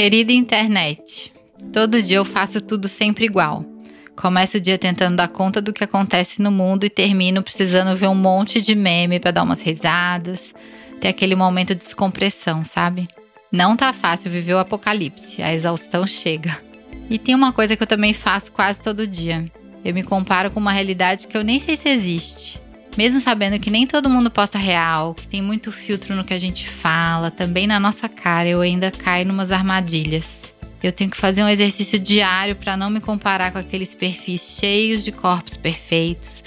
Querida internet, todo dia eu faço tudo sempre igual. Começo o dia tentando dar conta do que acontece no mundo e termino precisando ver um monte de meme para dar umas risadas, ter aquele momento de descompressão, sabe? Não tá fácil viver o apocalipse, a exaustão chega. E tem uma coisa que eu também faço quase todo dia. Eu me comparo com uma realidade que eu nem sei se existe. Mesmo sabendo que nem todo mundo posta real, que tem muito filtro no que a gente fala, também na nossa cara eu ainda caio numas armadilhas. Eu tenho que fazer um exercício diário para não me comparar com aqueles perfis cheios de corpos perfeitos,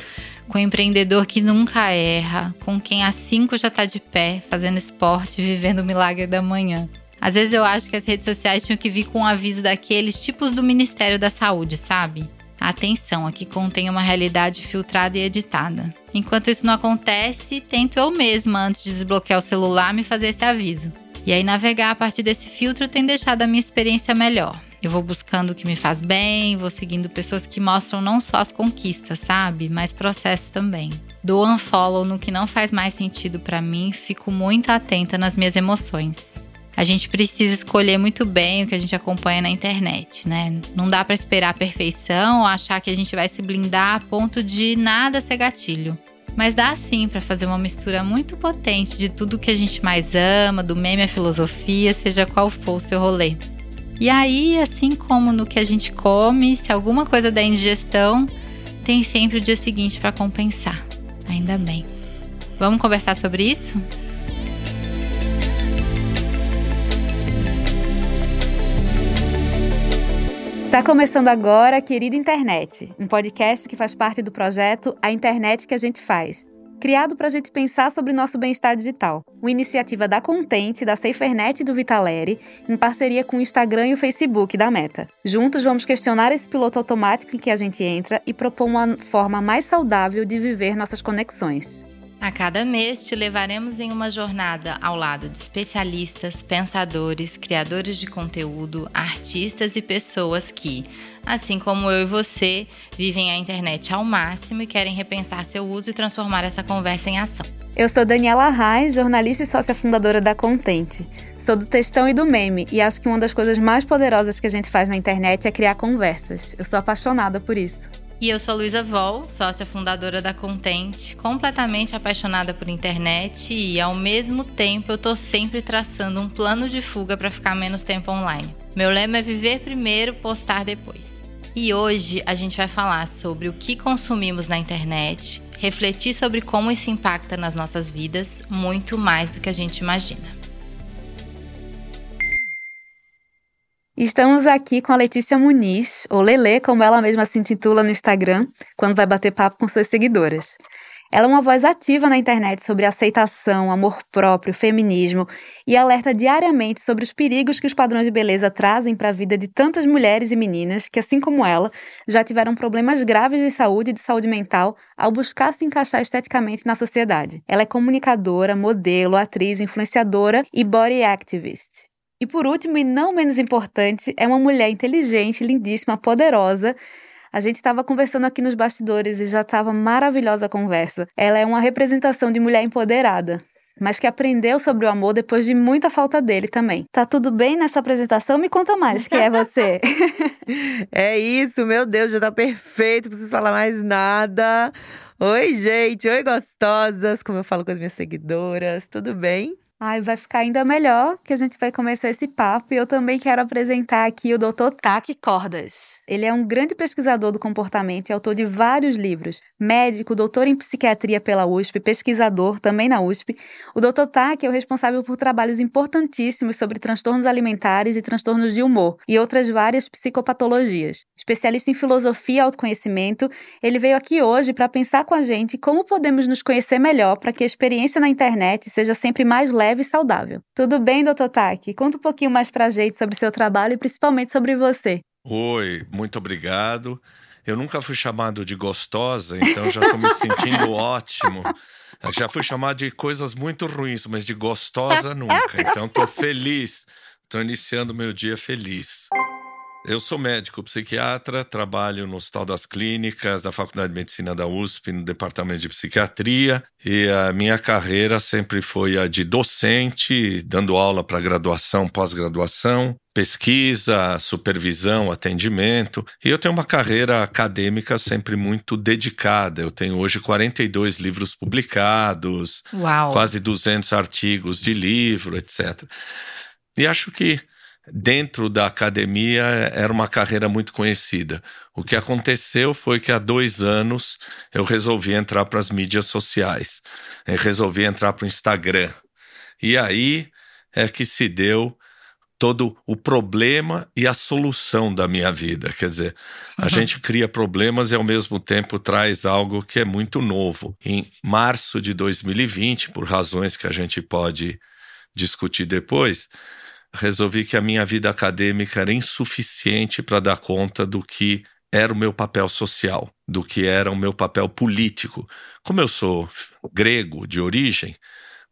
com o empreendedor que nunca erra, com quem às 5 já está de pé, fazendo esporte, vivendo o milagre da manhã. Às vezes eu acho que as redes sociais tinham que vir com um aviso daqueles tipos do Ministério da Saúde, sabe? Atenção, aqui contém uma realidade filtrada e editada. Enquanto isso não acontece, tento eu mesma, antes de desbloquear o celular, me fazer esse aviso. E aí, navegar a partir desse filtro tem deixado a minha experiência melhor. Eu vou buscando o que me faz bem, vou seguindo pessoas que mostram não só as conquistas, sabe? Mas processos também. Dou unfollow no que não faz mais sentido para mim, fico muito atenta nas minhas emoções a gente precisa escolher muito bem o que a gente acompanha na internet, né? Não dá para esperar a perfeição ou achar que a gente vai se blindar a ponto de nada ser gatilho. Mas dá sim para fazer uma mistura muito potente de tudo que a gente mais ama, do meme à filosofia, seja qual for o seu rolê. E aí, assim como no que a gente come, se alguma coisa der indigestão, tem sempre o dia seguinte para compensar. Ainda bem. Vamos conversar sobre isso? Está começando agora Querida Internet, um podcast que faz parte do projeto A Internet que a gente faz, criado para a gente pensar sobre nosso bem-estar digital. Uma iniciativa da Contente, da SaferNet e do Vitaleri, em parceria com o Instagram e o Facebook da Meta. Juntos vamos questionar esse piloto automático em que a gente entra e propor uma forma mais saudável de viver nossas conexões. A cada mês te levaremos em uma jornada ao lado de especialistas, pensadores, criadores de conteúdo, artistas e pessoas que, assim como eu e você, vivem a internet ao máximo e querem repensar seu uso e transformar essa conversa em ação. Eu sou Daniela Reis, jornalista e sócia fundadora da Contente. Sou do textão e do meme e acho que uma das coisas mais poderosas que a gente faz na internet é criar conversas. Eu sou apaixonada por isso. E eu sou a Luísa Vol, sócia fundadora da Content, completamente apaixonada por internet e, ao mesmo tempo, eu tô sempre traçando um plano de fuga para ficar menos tempo online. Meu lema é viver primeiro, postar depois. E hoje a gente vai falar sobre o que consumimos na internet, refletir sobre como isso impacta nas nossas vidas, muito mais do que a gente imagina. Estamos aqui com a Letícia Muniz, ou Lele, como ela mesma se intitula no Instagram, quando vai bater papo com suas seguidoras. Ela é uma voz ativa na internet sobre aceitação, amor próprio, feminismo e alerta diariamente sobre os perigos que os padrões de beleza trazem para a vida de tantas mulheres e meninas que, assim como ela, já tiveram problemas graves de saúde e de saúde mental ao buscar se encaixar esteticamente na sociedade. Ela é comunicadora, modelo, atriz, influenciadora e body activist. E por último, e não menos importante, é uma mulher inteligente, lindíssima, poderosa. A gente estava conversando aqui nos bastidores e já estava maravilhosa a conversa. Ela é uma representação de mulher empoderada, mas que aprendeu sobre o amor depois de muita falta dele também. Tá tudo bem nessa apresentação? Me conta mais, que é você. é isso, meu Deus, já tá perfeito, não preciso falar mais nada. Oi, gente, oi gostosas, como eu falo com as minhas seguidoras, tudo bem? Ai, vai ficar ainda melhor que a gente vai começar esse papo e eu também quero apresentar aqui o Dr. Taki Cordas. Ele é um grande pesquisador do comportamento e autor de vários livros. Médico, doutor em psiquiatria pela USP, pesquisador também na USP. O Dr. Taki é o responsável por trabalhos importantíssimos sobre transtornos alimentares e transtornos de humor e outras várias psicopatologias. Especialista em filosofia e autoconhecimento, ele veio aqui hoje para pensar com a gente como podemos nos conhecer melhor para que a experiência na internet seja sempre mais leve leve e saudável. Tudo bem, doutor Taki? Conta um pouquinho mais pra gente sobre seu trabalho e principalmente sobre você. Oi, muito obrigado. Eu nunca fui chamado de gostosa, então já estou me sentindo ótimo. Eu já fui chamado de coisas muito ruins, mas de gostosa nunca. Então estou feliz. Estou iniciando meu dia feliz. Eu sou médico psiquiatra, trabalho no Hospital das Clínicas, da Faculdade de Medicina da USP, no Departamento de Psiquiatria, e a minha carreira sempre foi a de docente, dando aula para graduação, pós-graduação, pesquisa, supervisão, atendimento. E eu tenho uma carreira acadêmica sempre muito dedicada. Eu tenho hoje 42 livros publicados, Uau. quase 200 artigos de livro, etc. E acho que dentro da academia era uma carreira muito conhecida. O que aconteceu foi que há dois anos eu resolvi entrar para as mídias sociais, eu resolvi entrar para o Instagram. E aí é que se deu todo o problema e a solução da minha vida. Quer dizer, a uhum. gente cria problemas e ao mesmo tempo traz algo que é muito novo. Em março de 2020, por razões que a gente pode discutir depois, resolvi que a minha vida acadêmica era insuficiente para dar conta do que era o meu papel social, do que era o meu papel político. Como eu sou grego de origem,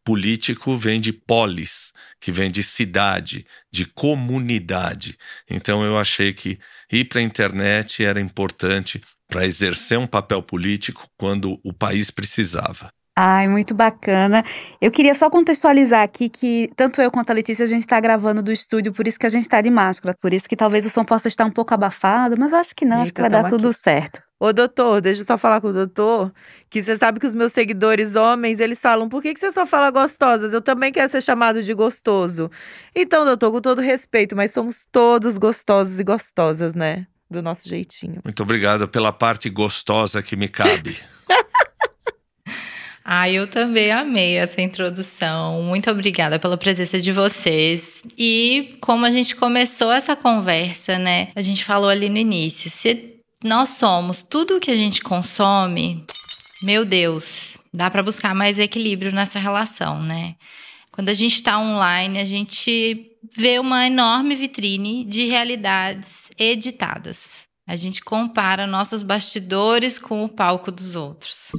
político vem de polis, que vem de cidade, de comunidade. Então eu achei que ir para a internet era importante para exercer um papel político quando o país precisava. Ai, muito bacana. Eu queria só contextualizar aqui que tanto eu quanto a Letícia a gente está gravando do estúdio, por isso que a gente está de máscara, por isso que talvez o som possa estar um pouco abafado, mas acho que não, Eita, acho que vai dar tudo certo. Ô, doutor, deixa eu só falar com o doutor, que você sabe que os meus seguidores homens, eles falam, por que, que você só fala gostosas? Eu também quero ser chamado de gostoso. Então, doutor, com todo respeito, mas somos todos gostosos e gostosas, né? Do nosso jeitinho. Muito obrigado pela parte gostosa que me cabe. Ah, eu também amei essa introdução. Muito obrigada pela presença de vocês. E como a gente começou essa conversa, né? A gente falou ali no início, se nós somos tudo o que a gente consome, meu Deus, dá para buscar mais equilíbrio nessa relação, né? Quando a gente está online, a gente vê uma enorme vitrine de realidades editadas. A gente compara nossos bastidores com o palco dos outros.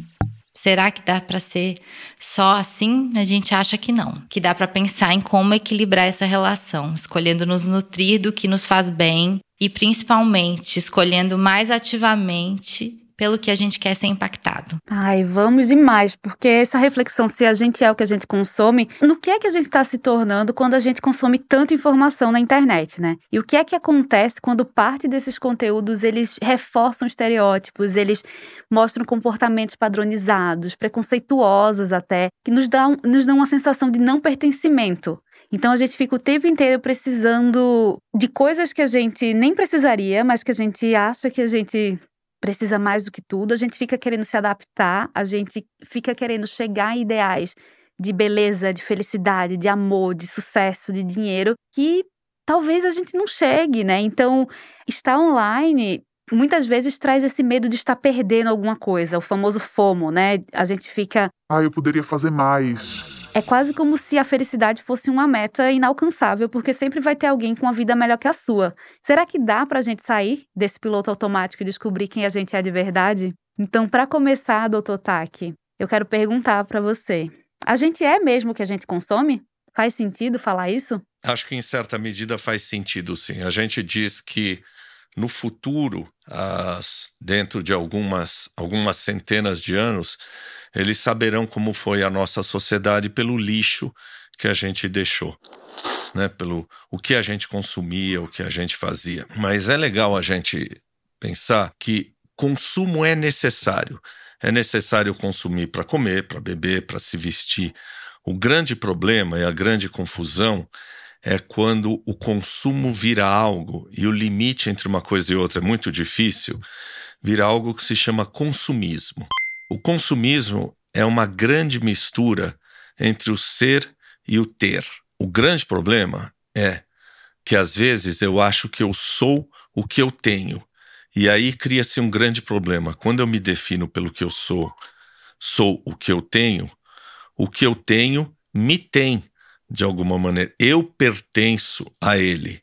Será que dá para ser só assim? A gente acha que não. Que dá para pensar em como equilibrar essa relação, escolhendo nos nutrir do que nos faz bem e principalmente escolhendo mais ativamente pelo que a gente quer ser impactado. Ai, vamos demais, porque essa reflexão, se a gente é o que a gente consome, no que é que a gente está se tornando quando a gente consome tanta informação na internet, né? E o que é que acontece quando parte desses conteúdos eles reforçam estereótipos, eles mostram comportamentos padronizados, preconceituosos até, que nos dão, nos dão uma sensação de não pertencimento. Então a gente fica o tempo inteiro precisando de coisas que a gente nem precisaria, mas que a gente acha que a gente precisa mais do que tudo, a gente fica querendo se adaptar, a gente fica querendo chegar a ideais de beleza, de felicidade, de amor, de sucesso, de dinheiro, que talvez a gente não chegue, né? Então, estar online muitas vezes traz esse medo de estar perdendo alguma coisa, o famoso FOMO, né? A gente fica. Ah, eu poderia fazer mais. É quase como se a felicidade fosse uma meta inalcançável, porque sempre vai ter alguém com uma vida melhor que a sua. Será que dá para a gente sair desse piloto automático e descobrir quem a gente é de verdade? Então, para começar, doutor Taki, eu quero perguntar para você: a gente é mesmo o que a gente consome? Faz sentido falar isso? Acho que em certa medida faz sentido, sim. A gente diz que no futuro, dentro de algumas, algumas centenas de anos, eles saberão como foi a nossa sociedade pelo lixo que a gente deixou. Né, pelo o que a gente consumia, o que a gente fazia. Mas é legal a gente pensar que consumo é necessário. É necessário consumir para comer, para beber, para se vestir. O grande problema e a grande confusão é quando o consumo vira algo e o limite entre uma coisa e outra é muito difícil, vira algo que se chama consumismo. O consumismo é uma grande mistura entre o ser e o ter. O grande problema é que às vezes eu acho que eu sou o que eu tenho. E aí cria-se um grande problema. Quando eu me defino pelo que eu sou, sou o que eu tenho, o que eu tenho me tem de alguma maneira. Eu pertenço a ele,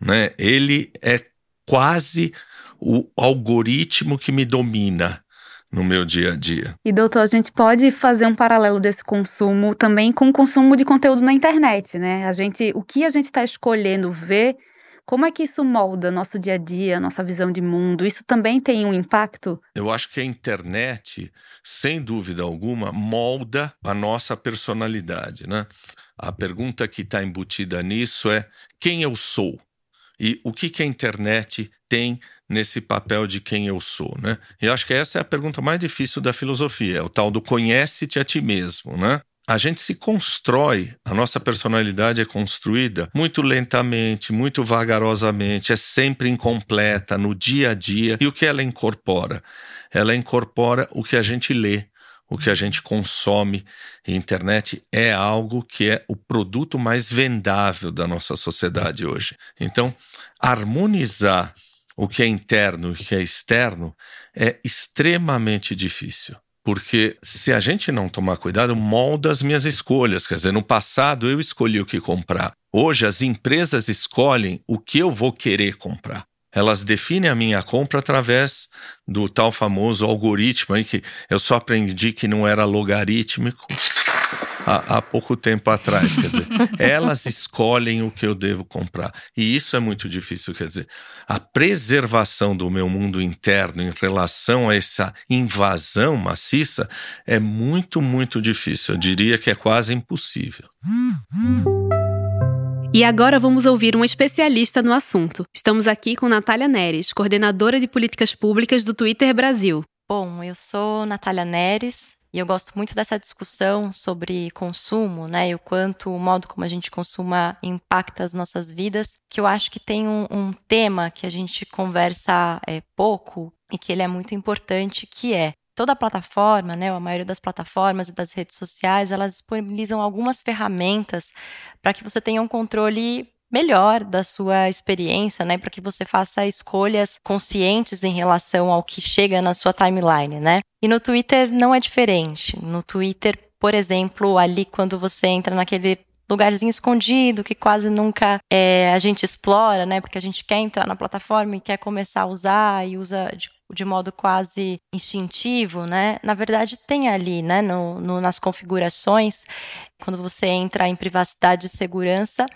né? Ele é quase o algoritmo que me domina no meu dia a dia. E doutor, a gente pode fazer um paralelo desse consumo também com o consumo de conteúdo na internet, né? A gente, o que a gente está escolhendo ver Como é que isso molda nosso dia a dia, nossa visão de mundo? Isso também tem um impacto? Eu acho que a internet, sem dúvida alguma, molda a nossa personalidade, né? A pergunta que está embutida nisso é quem eu sou e o que, que a internet tem nesse papel de quem eu sou, né? E eu acho que essa é a pergunta mais difícil da filosofia, é o tal do conhece-te a ti mesmo, né? a gente se constrói, a nossa personalidade é construída muito lentamente, muito vagarosamente, é sempre incompleta no dia a dia. E o que ela incorpora? Ela incorpora o que a gente lê, o que a gente consome. E internet é algo que é o produto mais vendável da nossa sociedade hoje. Então, harmonizar o que é interno e o que é externo é extremamente difícil. Porque se a gente não tomar cuidado, molda as minhas escolhas. Quer dizer, no passado eu escolhi o que comprar. Hoje as empresas escolhem o que eu vou querer comprar. Elas definem a minha compra através do tal famoso algoritmo aí que eu só aprendi que não era logarítmico há, há pouco tempo atrás. Quer dizer, elas escolhem o que eu devo comprar. E isso é muito difícil. Quer dizer, a preservação do meu mundo interno em relação a essa invasão maciça é muito, muito difícil. Eu diria que é quase impossível. E agora vamos ouvir um especialista no assunto. Estamos aqui com Natália Neres, coordenadora de políticas públicas do Twitter Brasil. Bom, eu sou Natália Neres, e eu gosto muito dessa discussão sobre consumo, né? E o quanto o modo como a gente consuma impacta as nossas vidas. Que eu acho que tem um, um tema que a gente conversa é, pouco e que ele é muito importante, que é toda a plataforma, né, a maioria das plataformas e das redes sociais, elas disponibilizam algumas ferramentas para que você tenha um controle melhor da sua experiência, né, para que você faça escolhas conscientes em relação ao que chega na sua timeline, né? E no Twitter não é diferente. No Twitter, por exemplo, ali quando você entra naquele lugarzinho escondido que quase nunca é, a gente explora, né? Porque a gente quer entrar na plataforma e quer começar a usar e usa de, de modo quase instintivo, né? Na verdade, tem ali, né? No, no, nas configurações, quando você entra em privacidade e segurança,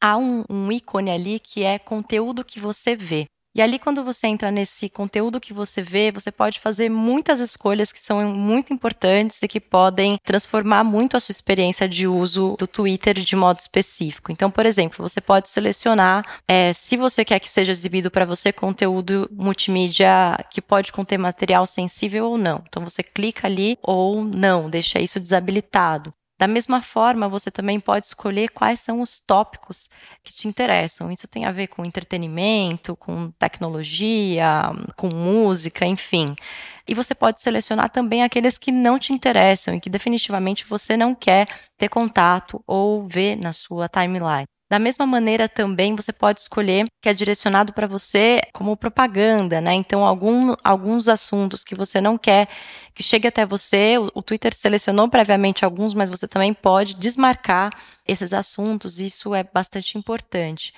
há um, um ícone ali que é conteúdo que você vê. E ali, quando você entra nesse conteúdo que você vê, você pode fazer muitas escolhas que são muito importantes e que podem transformar muito a sua experiência de uso do Twitter de modo específico. Então, por exemplo, você pode selecionar é, se você quer que seja exibido para você conteúdo multimídia que pode conter material sensível ou não. Então, você clica ali ou não, deixa isso desabilitado. Da mesma forma, você também pode escolher quais são os tópicos que te interessam. Isso tem a ver com entretenimento, com tecnologia, com música, enfim. E você pode selecionar também aqueles que não te interessam e que definitivamente você não quer ter contato ou ver na sua timeline. Da mesma maneira, também você pode escolher que é direcionado para você como propaganda, né? Então, algum, alguns assuntos que você não quer que chegue até você, o, o Twitter selecionou previamente alguns, mas você também pode desmarcar esses assuntos, isso é bastante importante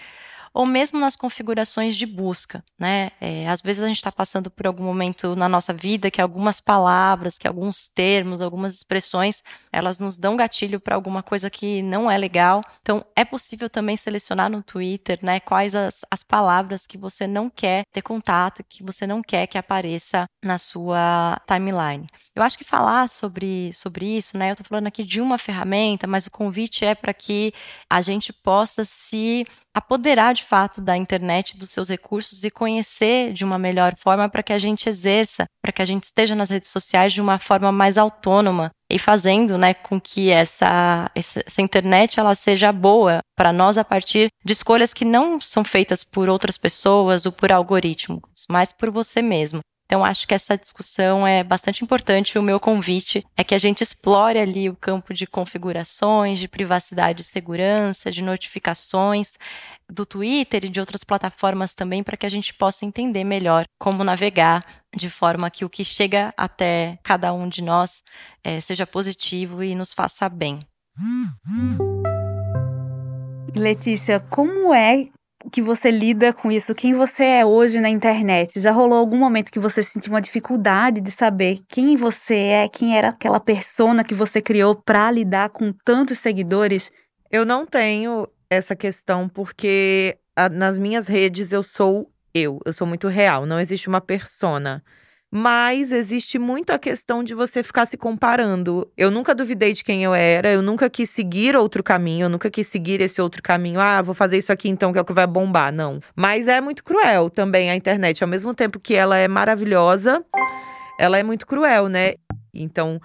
ou mesmo nas configurações de busca, né? É, às vezes a gente está passando por algum momento na nossa vida que algumas palavras, que alguns termos, algumas expressões, elas nos dão gatilho para alguma coisa que não é legal. Então, é possível também selecionar no Twitter, né? Quais as, as palavras que você não quer ter contato, que você não quer que apareça na sua timeline. Eu acho que falar sobre, sobre isso, né? Eu estou falando aqui de uma ferramenta, mas o convite é para que a gente possa se apoderar de fato da internet, dos seus recursos e conhecer de uma melhor forma para que a gente exerça, para que a gente esteja nas redes sociais de uma forma mais autônoma e fazendo, né, com que essa, essa internet ela seja boa para nós a partir de escolhas que não são feitas por outras pessoas ou por algoritmos, mas por você mesmo. Então, acho que essa discussão é bastante importante. O meu convite é que a gente explore ali o campo de configurações, de privacidade e segurança, de notificações do Twitter e de outras plataformas também, para que a gente possa entender melhor como navegar de forma que o que chega até cada um de nós é, seja positivo e nos faça bem. Letícia, como é que você lida com isso, quem você é hoje na internet. Já rolou algum momento que você sentiu uma dificuldade de saber quem você é, quem era aquela persona que você criou para lidar com tantos seguidores? Eu não tenho essa questão porque a- nas minhas redes eu sou eu, eu sou muito real, não existe uma persona. Mas existe muito a questão de você ficar se comparando. Eu nunca duvidei de quem eu era, eu nunca quis seguir outro caminho, eu nunca quis seguir esse outro caminho. Ah, vou fazer isso aqui então, que é o que vai bombar. Não. Mas é muito cruel também a internet. Ao mesmo tempo que ela é maravilhosa, ela é muito cruel, né? Então,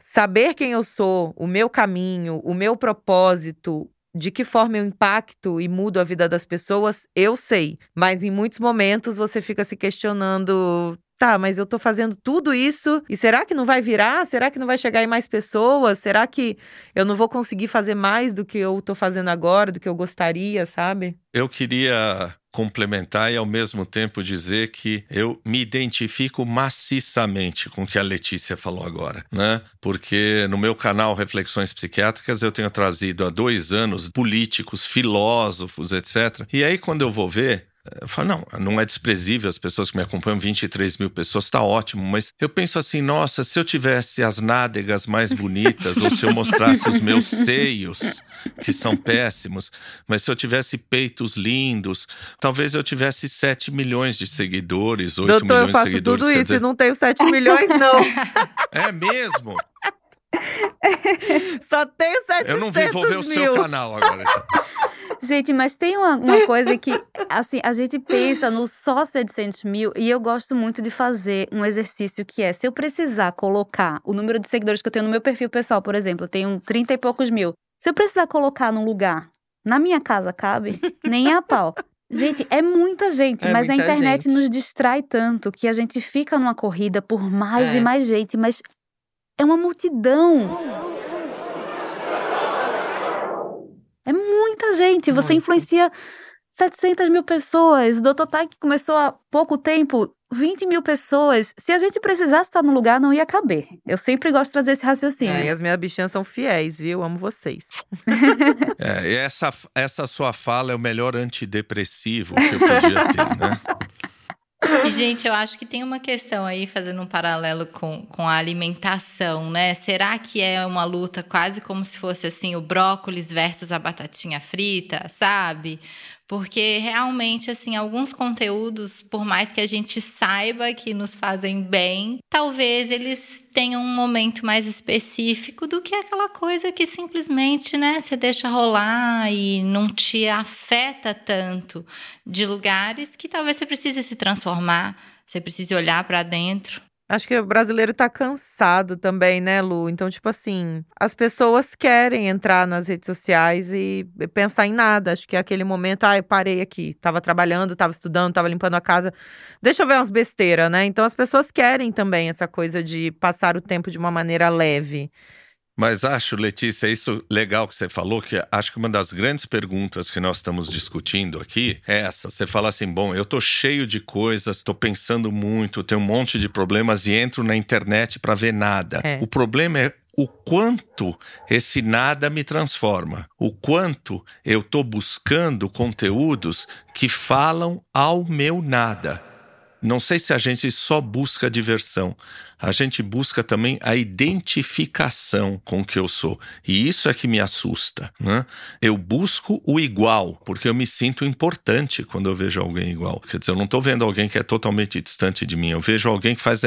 saber quem eu sou, o meu caminho, o meu propósito, de que forma eu impacto e mudo a vida das pessoas, eu sei. Mas em muitos momentos você fica se questionando. Tá, mas eu tô fazendo tudo isso e será que não vai virar? Será que não vai chegar em mais pessoas? Será que eu não vou conseguir fazer mais do que eu tô fazendo agora, do que eu gostaria, sabe? Eu queria complementar e ao mesmo tempo dizer que eu me identifico maciçamente com o que a Letícia falou agora, né? Porque no meu canal Reflexões Psiquiátricas eu tenho trazido há dois anos políticos, filósofos, etc. E aí quando eu vou ver eu falo, não, não é desprezível as pessoas que me acompanham, 23 mil pessoas, tá ótimo, mas eu penso assim, nossa, se eu tivesse as nádegas mais bonitas, ou se eu mostrasse os meus seios, que são péssimos, mas se eu tivesse peitos lindos, talvez eu tivesse 7 milhões de seguidores, 8 Doutor, milhões eu de faço seguidores. tudo quer isso dizer, e não tenho 7 milhões, não. É mesmo? Só tenho 700 Eu não vou ver o mil. seu canal agora. então. Gente, mas tem uma, uma coisa que, assim, a gente pensa no só 700 mil e eu gosto muito de fazer um exercício que é, se eu precisar colocar o número de seguidores que eu tenho no meu perfil pessoal, por exemplo, eu tenho 30 e poucos mil. Se eu precisar colocar num lugar, na minha casa cabe, nem a pau. Gente, é muita gente, É mas a muita internet gente. nos distrai tanto que a gente fica numa corrida por mais É. e mais gente, mas é uma multidão. É muita gente. Você influencia 700 mil pessoas. O Dr. Tai que começou há pouco tempo, 20 mil pessoas. Se a gente precisasse estar no lugar, não ia caber. Eu sempre gosto de trazer esse raciocínio. É, e as minhas bichinhas são fiéis, viu? Amo vocês. É, e essa, essa sua fala é o melhor antidepressivo que eu podia ter, né? E, gente, eu acho que tem uma questão aí, fazendo um paralelo com, com a alimentação, né? Será que é uma luta quase como se fosse assim o brócolis versus a batatinha frita, sabe? Porque realmente, assim, alguns conteúdos, por mais que a gente saiba que nos fazem bem, talvez eles tenham um momento mais específico do que aquela coisa que simplesmente, né, você deixa rolar e não te afeta tanto de lugares que talvez você precise se transformar, você precise olhar para dentro. Acho que o brasileiro tá cansado também, né, Lu? Então, tipo assim, as pessoas querem entrar nas redes sociais e pensar em nada. Acho que é aquele momento, ah, eu parei aqui, tava trabalhando, tava estudando, tava limpando a casa. Deixa eu ver umas besteiras, né? Então, as pessoas querem também essa coisa de passar o tempo de uma maneira leve. Mas acho, Letícia, isso legal que você falou, que acho que uma das grandes perguntas que nós estamos discutindo aqui é essa. Você fala assim, bom, eu tô cheio de coisas, tô pensando muito, tenho um monte de problemas e entro na internet para ver nada. É. O problema é o quanto esse nada me transforma, o quanto eu tô buscando conteúdos que falam ao meu nada. Não sei se a gente só busca diversão, a gente busca também a identificação com o que eu sou. E isso é que me assusta. Né? Eu busco o igual, porque eu me sinto importante quando eu vejo alguém igual. Quer dizer, eu não estou vendo alguém que é totalmente distante de mim. Eu vejo alguém que faz,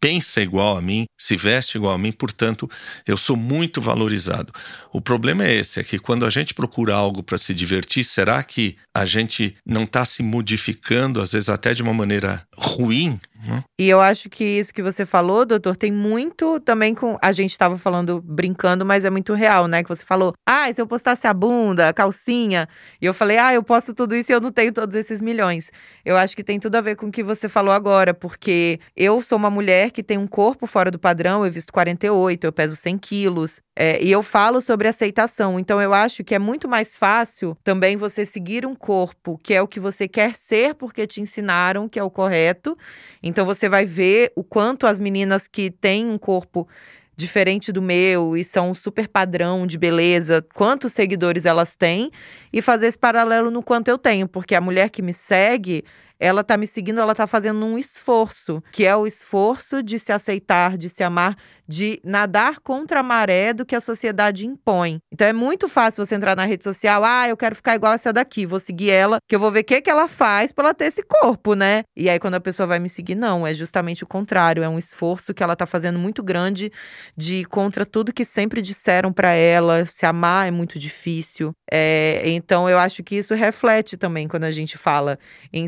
pensa igual a mim, se veste igual a mim, portanto, eu sou muito valorizado. O problema é esse: é que quando a gente procura algo para se divertir, será que a gente não está se modificando, às vezes até de uma maneira ruim? Né? E eu acho que isso que você falou, doutor, tem muito também com. A gente estava falando brincando, mas é muito real, né? Que você falou, ah, se eu postasse a bunda, a calcinha. E eu falei, ah, eu posto tudo isso e eu não tenho todos esses milhões. Eu acho que tem tudo a ver com o que você falou agora, porque eu sou uma mulher que tem um corpo fora do padrão, eu visto 48, eu peso 100 quilos. É, e eu falo sobre aceitação. Então eu acho que é muito mais fácil também você seguir um corpo que é o que você quer ser, porque te ensinaram que é o correto. Então você vai ver o quanto as meninas que têm um corpo diferente do meu e são super padrão de beleza, quantos seguidores elas têm? E fazer esse paralelo no quanto eu tenho, porque a mulher que me segue, ela tá me seguindo, ela tá fazendo um esforço, que é o esforço de se aceitar, de se amar, de nadar contra a maré do que a sociedade impõe. Então é muito fácil você entrar na rede social, ah, eu quero ficar igual essa daqui, vou seguir ela, que eu vou ver o que, que ela faz para ela ter esse corpo, né? E aí quando a pessoa vai me seguir, não, é justamente o contrário, é um esforço que ela tá fazendo muito grande de ir contra tudo que sempre disseram para ela, se amar é muito difícil. É, então eu acho que isso reflete também quando a gente fala em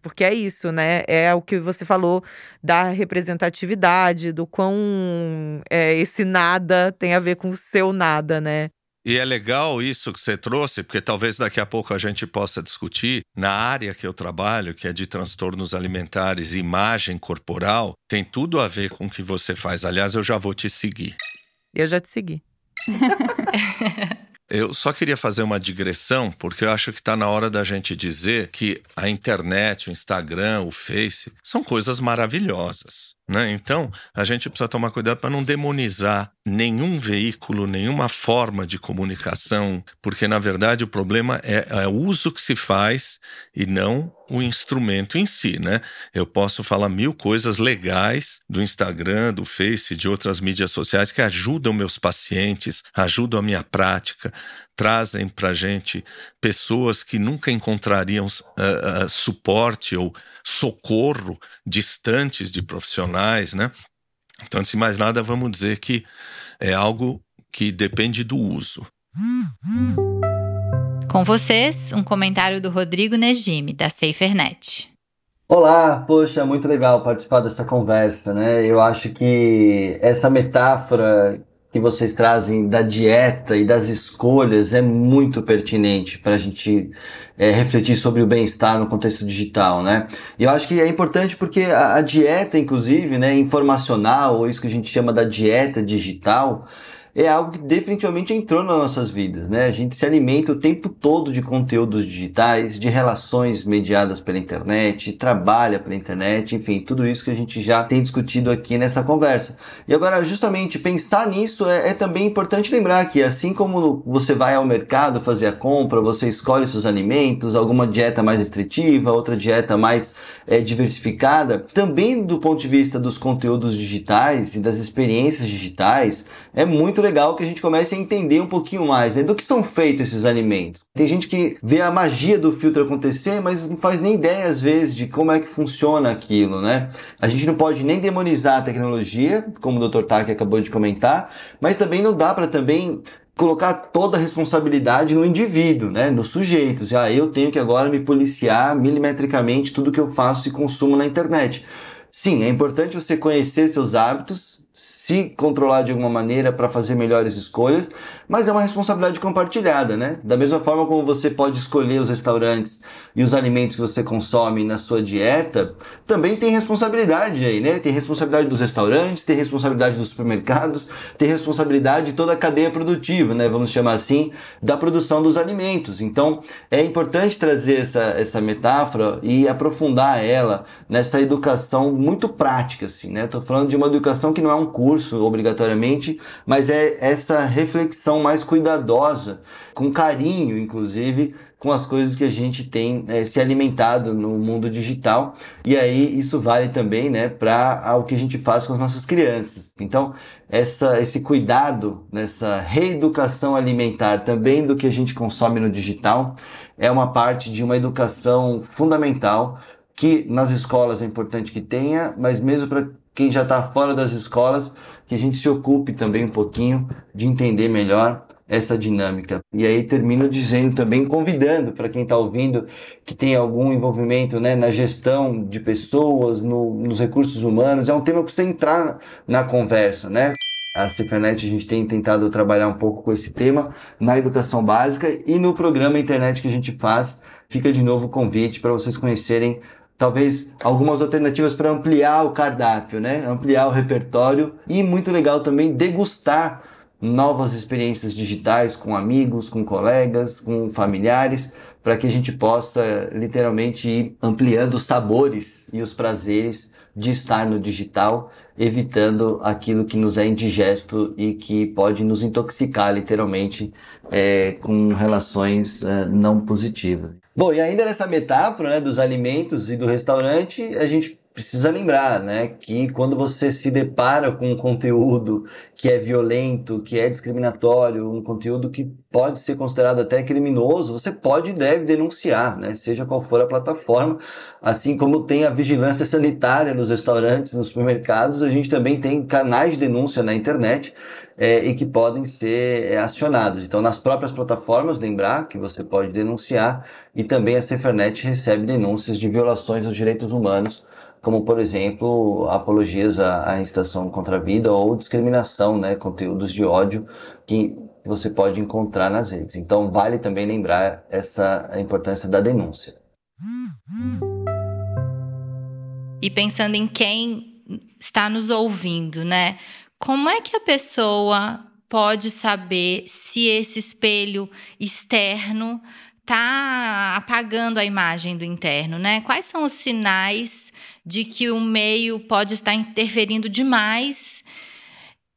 porque é isso, né? É o que você falou da representatividade, do quão é, esse nada tem a ver com o seu nada, né? E é legal isso que você trouxe, porque talvez daqui a pouco a gente possa discutir. Na área que eu trabalho, que é de transtornos alimentares e imagem corporal, tem tudo a ver com o que você faz. Aliás, eu já vou te seguir. Eu já te segui. Eu só queria fazer uma digressão, porque eu acho que está na hora da gente dizer que a internet, o Instagram, o Face, são coisas maravilhosas. Né? Então, a gente precisa tomar cuidado para não demonizar nenhum veículo, nenhuma forma de comunicação, porque, na verdade, o problema é, é o uso que se faz e não o instrumento em si. Né? Eu posso falar mil coisas legais do Instagram, do Face, de outras mídias sociais que ajudam meus pacientes, ajudam a minha prática, trazem para a gente pessoas que nunca encontrariam uh, uh, suporte ou socorro distantes de profissionais, né? Então, se mais nada, vamos dizer que é algo que depende do uso. Com vocês, um comentário do Rodrigo Negime, da SaferNet. Olá, poxa, muito legal participar dessa conversa, né? Eu acho que essa metáfora que vocês trazem da dieta e das escolhas é muito pertinente para a gente é, refletir sobre o bem-estar no contexto digital, né? E eu acho que é importante porque a, a dieta, inclusive, né, informacional, ou isso que a gente chama da dieta digital, é algo que definitivamente entrou nas nossas vidas, né? A gente se alimenta o tempo todo de conteúdos digitais, de relações mediadas pela internet, trabalha pela internet, enfim, tudo isso que a gente já tem discutido aqui nessa conversa. E agora, justamente, pensar nisso é, é também importante lembrar que, assim como você vai ao mercado fazer a compra, você escolhe seus alimentos, alguma dieta mais restritiva, outra dieta mais é, diversificada, também do ponto de vista dos conteúdos digitais e das experiências digitais, é muito legal que a gente comece a entender um pouquinho mais né, do que são feitos esses alimentos. Tem gente que vê a magia do filtro acontecer, mas não faz nem ideia às vezes de como é que funciona aquilo, né? A gente não pode nem demonizar a tecnologia, como o Dr. Taki acabou de comentar, mas também não dá para também colocar toda a responsabilidade no indivíduo, né, no sujeito. Ah, eu tenho que agora me policiar milimetricamente tudo que eu faço e consumo na internet. Sim, é importante você conhecer seus hábitos, se controlar de alguma maneira para fazer melhores escolhas, mas é uma responsabilidade compartilhada, né? Da mesma forma como você pode escolher os restaurantes e os alimentos que você consome na sua dieta, também tem responsabilidade aí, né? Tem responsabilidade dos restaurantes, tem responsabilidade dos supermercados, tem responsabilidade de toda a cadeia produtiva, né? Vamos chamar assim, da produção dos alimentos. Então, é importante trazer essa, essa metáfora e aprofundar ela nessa educação muito prática, assim, né? Tô falando de uma educação que não é um curso obrigatoriamente, mas é essa reflexão mais cuidadosa, com carinho, inclusive, com as coisas que a gente tem é, se alimentado no mundo digital. E aí isso vale também né, para o que a gente faz com as nossas crianças. Então, essa, esse cuidado, nessa reeducação alimentar também do que a gente consome no digital, é uma parte de uma educação fundamental que nas escolas é importante que tenha, mas mesmo para quem já está fora das escolas, que a gente se ocupe também um pouquinho de entender melhor essa dinâmica. E aí termino dizendo também, convidando para quem está ouvindo, que tem algum envolvimento né, na gestão de pessoas, no, nos recursos humanos, é um tema para você entrar na conversa, né? A CPNet a gente tem tentado trabalhar um pouco com esse tema na educação básica e no programa internet que a gente faz. Fica de novo o convite para vocês conhecerem talvez algumas alternativas para ampliar o cardápio, né? Ampliar o repertório e muito legal também degustar novas experiências digitais com amigos, com colegas, com familiares, para que a gente possa literalmente ir ampliando os sabores e os prazeres de estar no digital, evitando aquilo que nos é indigesto e que pode nos intoxicar literalmente é, com relações é, não positivas. Bom, e ainda nessa metáfora né, dos alimentos e do restaurante, a gente precisa lembrar, né, que quando você se depara com um conteúdo que é violento, que é discriminatório, um conteúdo que pode ser considerado até criminoso, você pode e deve denunciar, né, seja qual for a plataforma. Assim como tem a vigilância sanitária nos restaurantes, nos supermercados, a gente também tem canais de denúncia na internet é, e que podem ser é, acionados. Então, nas próprias plataformas, lembrar que você pode denunciar e também a Cefernet recebe denúncias de violações aos direitos humanos como por exemplo apologias à, à incitação contra a vida ou discriminação, né, conteúdos de ódio que você pode encontrar nas redes. Então vale também lembrar essa importância da denúncia. E pensando em quem está nos ouvindo, né? Como é que a pessoa pode saber se esse espelho externo está apagando a imagem do interno, né? Quais são os sinais de que o meio pode estar interferindo demais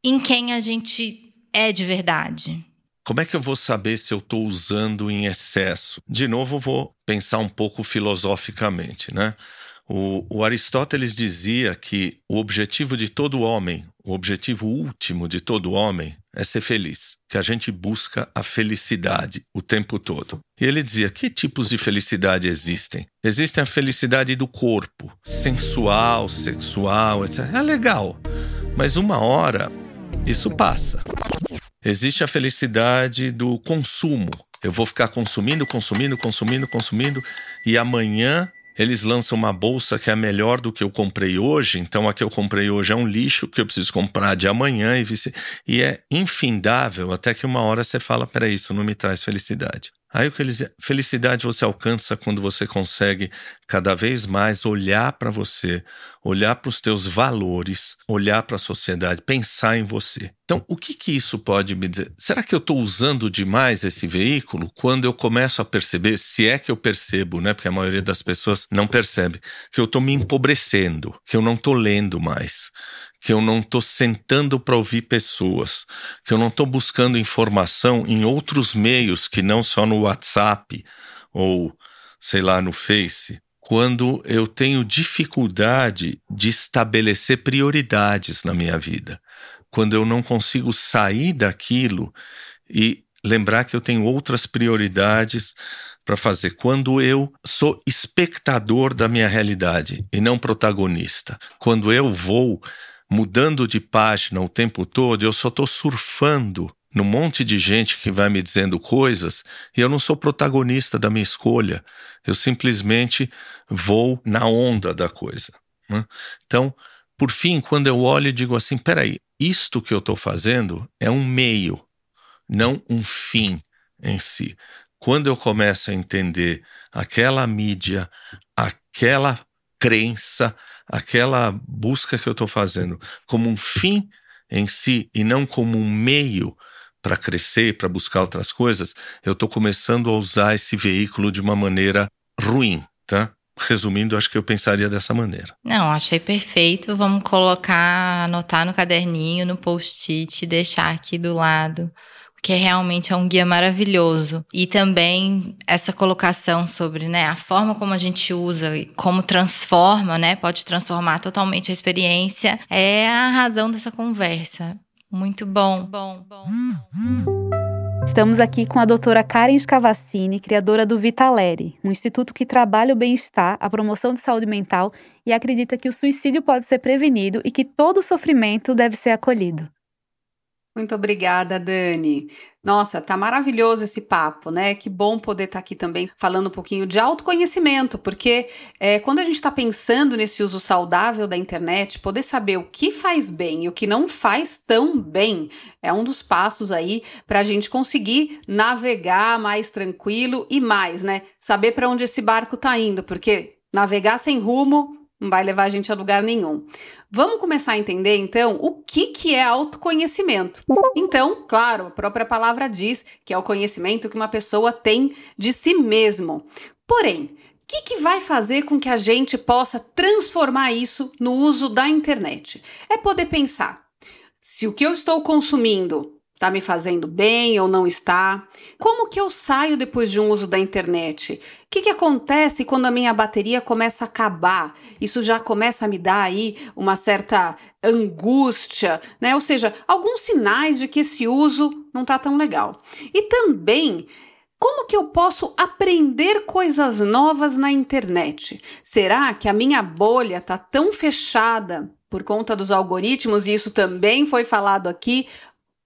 em quem a gente é de verdade? Como é que eu vou saber se eu estou usando em excesso? De novo, vou pensar um pouco filosoficamente, né? O, o, Aristóteles dizia que o objetivo de todo homem, o objetivo último de todo homem é ser feliz, que a gente busca a felicidade o tempo todo. E ele dizia: que tipos de felicidade existem? Existe a felicidade do corpo, sensual, sexual, etc. É legal, mas uma hora isso passa. Existe a felicidade do consumo. Eu vou ficar consumindo, consumindo, consumindo, consumindo, e amanhã eles lançam uma bolsa que é melhor do que eu comprei hoje, então a que eu comprei hoje é um lixo que eu preciso comprar de amanhã e vice. E é infindável até que uma hora você fala: peraí, isso não me traz felicidade. Aí o que eles felicidade você alcança quando você consegue cada vez mais olhar para você, olhar para os teus valores, olhar para a sociedade, pensar em você. Então, o que que isso pode me dizer? Será que eu estou usando demais esse veículo quando eu começo a perceber, se é que eu percebo, né? Porque a maioria das pessoas não percebe que eu estou me empobrecendo, que eu não estou lendo mais, que eu não estou sentando para ouvir pessoas, que eu não estou buscando informação em outros meios que não só no WhatsApp ou, sei lá, no Face, quando eu tenho dificuldade de estabelecer prioridades na minha vida, quando eu não consigo sair daquilo e lembrar que eu tenho outras prioridades para fazer. Quando eu sou espectador da minha realidade e não protagonista. Quando eu vou mudando de página o tempo todo, eu só estou surfando num monte de gente que vai me dizendo coisas e eu não sou protagonista da minha escolha. Eu simplesmente vou na onda da coisa. Né? Então, por fim, quando eu olho e digo assim: peraí, isto que eu estou fazendo é um meio, não um fim em si. Quando eu começo a entender aquela mídia, aquela crença, aquela busca que eu estou fazendo como um fim em si e não como um meio para crescer, para buscar outras coisas, eu estou começando a usar esse veículo de uma maneira ruim, tá? Resumindo, acho que eu pensaria dessa maneira. Não, achei perfeito. Vamos colocar, anotar no caderninho, no post-it, deixar aqui do lado que realmente é um guia maravilhoso. E também essa colocação sobre né, a forma como a gente usa e como transforma, né, pode transformar totalmente a experiência, é a razão dessa conversa. Muito bom. bom, bom, bom. Estamos aqui com a doutora Karen Scavacini, criadora do Vitaleri, um instituto que trabalha o bem-estar, a promoção de saúde mental e acredita que o suicídio pode ser prevenido e que todo sofrimento deve ser acolhido. Muito obrigada, Dani. Nossa, tá maravilhoso esse papo, né? Que bom poder estar tá aqui também falando um pouquinho de autoconhecimento, porque é, quando a gente está pensando nesse uso saudável da internet, poder saber o que faz bem e o que não faz tão bem é um dos passos aí para a gente conseguir navegar mais tranquilo e mais, né? Saber para onde esse barco está indo, porque navegar sem rumo não vai levar a gente a lugar nenhum. Vamos começar a entender então o que, que é autoconhecimento. Então, claro, a própria palavra diz que é o conhecimento que uma pessoa tem de si mesmo. Porém, o que, que vai fazer com que a gente possa transformar isso no uso da internet? É poder pensar: se o que eu estou consumindo Está me fazendo bem ou não está? Como que eu saio depois de um uso da internet? O que, que acontece quando a minha bateria começa a acabar? Isso já começa a me dar aí uma certa angústia, né? Ou seja, alguns sinais de que esse uso não está tão legal. E também como que eu posso aprender coisas novas na internet? Será que a minha bolha está tão fechada por conta dos algoritmos, e isso também foi falado aqui,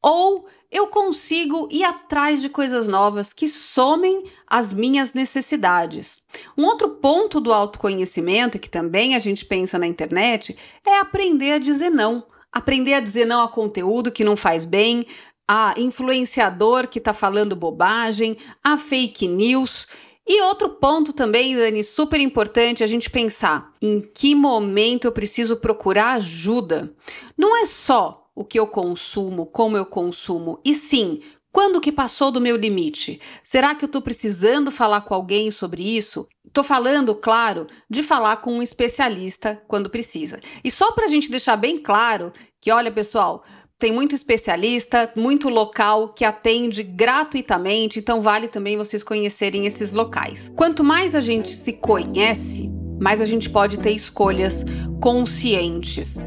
ou eu consigo ir atrás de coisas novas que somem as minhas necessidades. Um outro ponto do autoconhecimento, que também a gente pensa na internet, é aprender a dizer não. Aprender a dizer não a conteúdo que não faz bem, a influenciador que está falando bobagem, a fake news. E outro ponto também, Dani, super importante a gente pensar em que momento eu preciso procurar ajuda. Não é só o que eu consumo, como eu consumo, e sim, quando que passou do meu limite? Será que eu estou precisando falar com alguém sobre isso? Estou falando, claro, de falar com um especialista quando precisa. E só para a gente deixar bem claro que, olha, pessoal, tem muito especialista, muito local que atende gratuitamente, então vale também vocês conhecerem esses locais. Quanto mais a gente se conhece, mais a gente pode ter escolhas conscientes.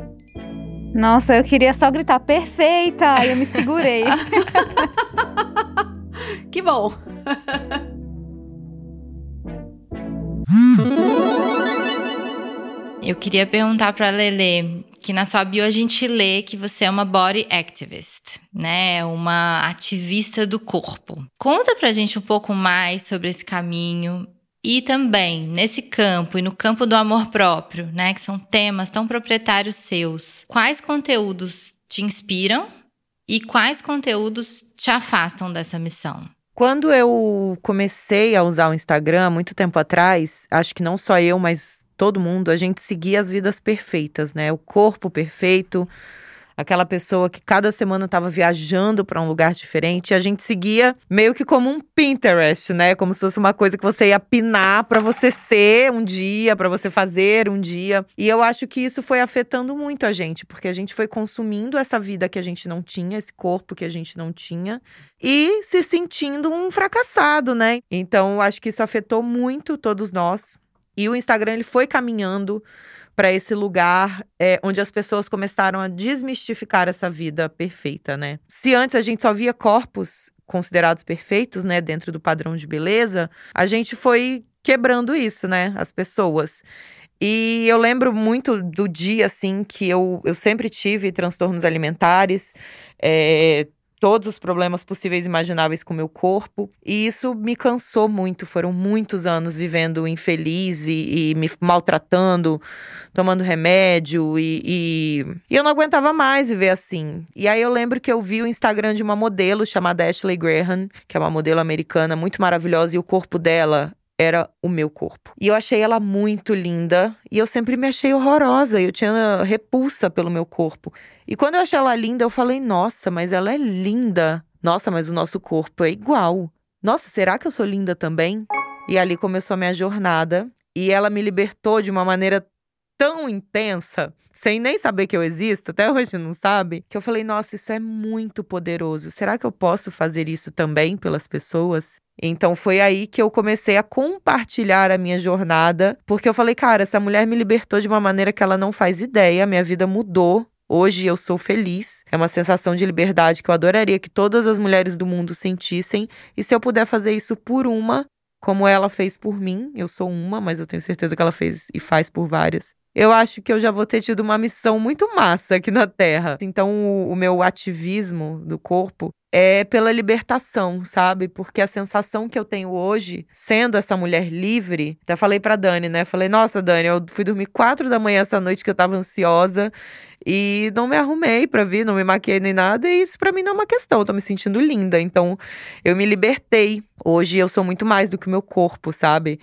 Nossa, eu queria só gritar perfeita, e eu me segurei. que bom. Eu queria perguntar para Lele que na sua bio a gente lê que você é uma body activist, né? Uma ativista do corpo. Conta pra gente um pouco mais sobre esse caminho e também nesse campo e no campo do amor próprio, né, que são temas tão proprietários seus, quais conteúdos te inspiram e quais conteúdos te afastam dessa missão? Quando eu comecei a usar o Instagram, muito tempo atrás, acho que não só eu, mas todo mundo, a gente seguia as vidas perfeitas, né? O corpo perfeito, aquela pessoa que cada semana estava viajando para um lugar diferente. E a gente seguia meio que como um Pinterest, né? Como se fosse uma coisa que você ia pinar para você ser um dia, para você fazer um dia. E eu acho que isso foi afetando muito a gente, porque a gente foi consumindo essa vida que a gente não tinha, esse corpo que a gente não tinha e se sentindo um fracassado, né? Então, acho que isso afetou muito todos nós. E o Instagram ele foi caminhando para esse lugar é, onde as pessoas começaram a desmistificar essa vida perfeita, né? Se antes a gente só via corpos considerados perfeitos, né, dentro do padrão de beleza, a gente foi quebrando isso, né, as pessoas. E eu lembro muito do dia, assim, que eu, eu sempre tive transtornos alimentares, é, todos os problemas possíveis e imagináveis com o meu corpo. E isso me cansou muito. Foram muitos anos vivendo infeliz e, e me maltratando, tomando remédio. E, e, e, eu não aguentava mais viver assim. E aí eu lembro que eu vi o Instagram de uma modelo chamada Ashley Graham, que é uma modelo americana muito maravilhosa, e o corpo dela era o meu corpo. E eu achei ela muito linda e eu sempre me achei horrorosa, eu tinha repulsa pelo meu corpo. E quando eu achei ela linda, eu falei: "Nossa, mas ela é linda. Nossa, mas o nosso corpo é igual. Nossa, será que eu sou linda também?" E ali começou a minha jornada e ela me libertou de uma maneira tão intensa, sem nem saber que eu existo, até hoje não sabe, que eu falei: "Nossa, isso é muito poderoso. Será que eu posso fazer isso também pelas pessoas?" Então foi aí que eu comecei a compartilhar a minha jornada, porque eu falei, cara, essa mulher me libertou de uma maneira que ela não faz ideia, minha vida mudou. Hoje eu sou feliz. É uma sensação de liberdade que eu adoraria que todas as mulheres do mundo sentissem. E se eu puder fazer isso por uma, como ela fez por mim, eu sou uma, mas eu tenho certeza que ela fez e faz por várias. Eu acho que eu já vou ter tido uma missão muito massa aqui na Terra. Então, o, o meu ativismo do corpo é pela libertação, sabe? Porque a sensação que eu tenho hoje, sendo essa mulher livre, até falei pra Dani, né? Falei, nossa, Dani, eu fui dormir quatro da manhã essa noite que eu tava ansiosa e não me arrumei pra vir, não me maquiei nem nada, e isso pra mim não é uma questão, eu tô me sentindo linda. Então, eu me libertei. Hoje eu sou muito mais do que meu corpo, sabe?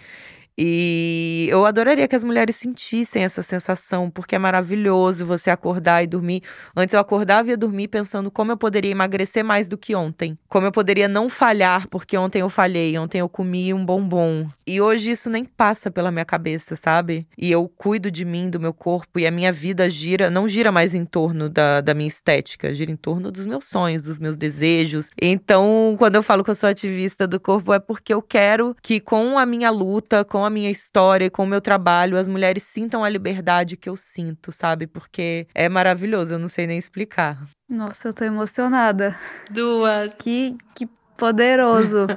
E eu adoraria que as mulheres sentissem essa sensação, porque é maravilhoso você acordar e dormir. Antes eu acordava e ia dormir pensando como eu poderia emagrecer mais do que ontem. Como eu poderia não falhar, porque ontem eu falhei, ontem eu comi um bombom. E hoje isso nem passa pela minha cabeça, sabe? E eu cuido de mim, do meu corpo, e a minha vida gira, não gira mais em torno da, da minha estética, gira em torno dos meus sonhos, dos meus desejos. Então, quando eu falo que eu sou ativista do corpo, é porque eu quero que com a minha luta, com a minha história, com o meu trabalho, as mulheres sintam a liberdade que eu sinto, sabe? Porque é maravilhoso, eu não sei nem explicar. Nossa, eu tô emocionada. Duas. Que, que poderoso.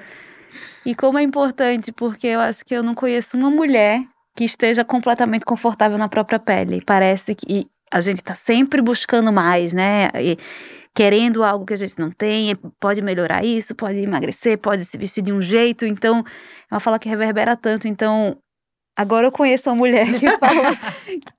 e como é importante, porque eu acho que eu não conheço uma mulher que esteja completamente confortável na própria pele. Parece que a gente tá sempre buscando mais, né? E, querendo algo que a gente não tem, pode melhorar isso, pode emagrecer, pode se vestir de um jeito. Então, é uma fala que reverbera tanto. Então, Agora eu conheço uma mulher que fala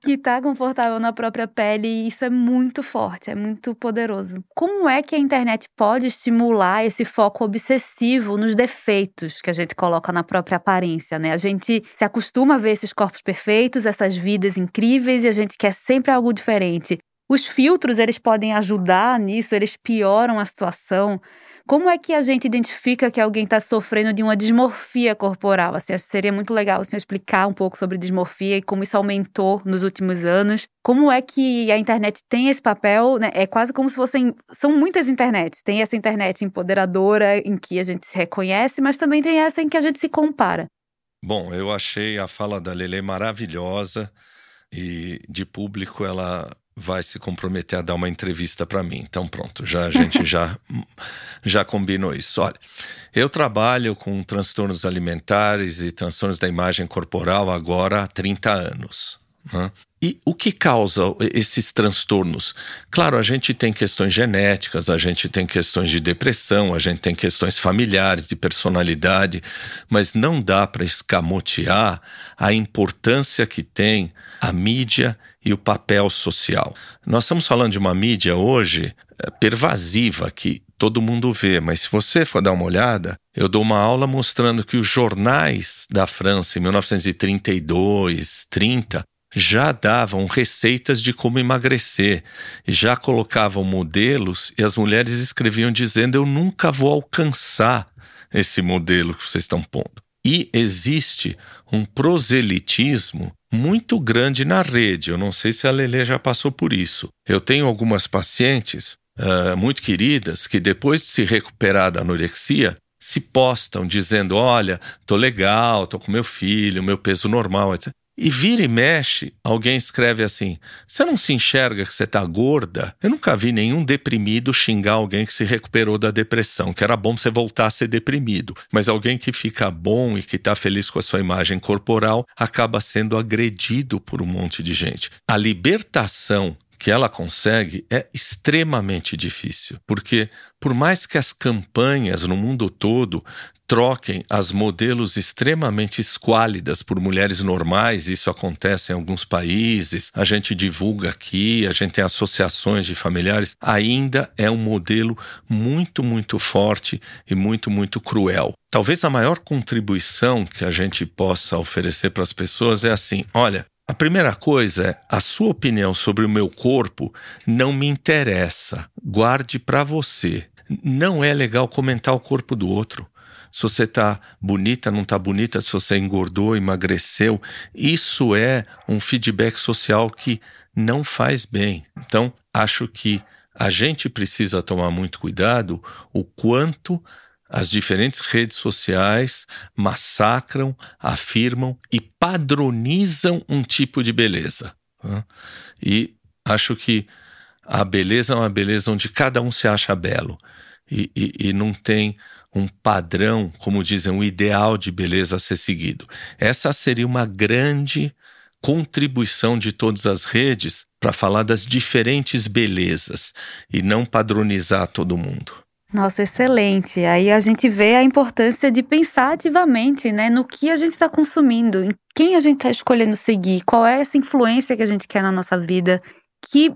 que tá confortável na própria pele e isso é muito forte, é muito poderoso. Como é que a internet pode estimular esse foco obsessivo nos defeitos que a gente coloca na própria aparência, né? A gente se acostuma a ver esses corpos perfeitos, essas vidas incríveis e a gente quer sempre algo diferente. Os filtros, eles podem ajudar nisso, eles pioram a situação. Como é que a gente identifica que alguém está sofrendo de uma dismorfia corporal? Assim, seria muito legal assim, explicar um pouco sobre dismorfia e como isso aumentou nos últimos anos. Como é que a internet tem esse papel? Né? É quase como se fossem. São muitas internets. Tem essa internet empoderadora em que a gente se reconhece, mas também tem essa em que a gente se compara. Bom, eu achei a fala da Lele maravilhosa e de público ela vai se comprometer a dar uma entrevista para mim. Então pronto, já a gente já já combinou isso. Olha, eu trabalho com transtornos alimentares e transtornos da imagem corporal agora há 30 anos. Né? E o que causa esses transtornos? Claro, a gente tem questões genéticas, a gente tem questões de depressão, a gente tem questões familiares, de personalidade, mas não dá para escamotear a importância que tem a mídia e o papel social. Nós estamos falando de uma mídia hoje é, pervasiva que todo mundo vê, mas se você for dar uma olhada, eu dou uma aula mostrando que os jornais da França em 1932, 30 já davam receitas de como emagrecer, já colocavam modelos e as mulheres escreviam dizendo: Eu nunca vou alcançar esse modelo que vocês estão pondo. E existe um proselitismo muito grande na rede. Eu não sei se a Lele já passou por isso. Eu tenho algumas pacientes uh, muito queridas que, depois de se recuperar da anorexia, se postam dizendo: Olha, tô legal, tô com meu filho, meu peso normal, etc. E vira e mexe, alguém escreve assim: Você não se enxerga que você está gorda? Eu nunca vi nenhum deprimido xingar alguém que se recuperou da depressão, que era bom você voltar a ser deprimido. Mas alguém que fica bom e que está feliz com a sua imagem corporal acaba sendo agredido por um monte de gente. A libertação que ela consegue é extremamente difícil, porque por mais que as campanhas no mundo todo troquem as modelos extremamente esquálidas por mulheres normais, isso acontece em alguns países, a gente divulga aqui, a gente tem associações de familiares, ainda é um modelo muito, muito forte e muito, muito cruel. Talvez a maior contribuição que a gente possa oferecer para as pessoas é assim: olha, a primeira coisa é: a sua opinião sobre o meu corpo não me interessa. Guarde para você. Não é legal comentar o corpo do outro. Se você está bonita, não está bonita, se você engordou, emagreceu, isso é um feedback social que não faz bem. Então, acho que a gente precisa tomar muito cuidado o quanto as diferentes redes sociais massacram, afirmam e padronizam um tipo de beleza. Né? E acho que a beleza é uma beleza onde cada um se acha belo e, e, e não tem um padrão, como dizem, um ideal de beleza a ser seguido. Essa seria uma grande contribuição de todas as redes para falar das diferentes belezas e não padronizar todo mundo. Nossa, excelente. Aí a gente vê a importância de pensar ativamente, né, no que a gente está consumindo, em quem a gente está escolhendo seguir, qual é essa influência que a gente quer na nossa vida. Que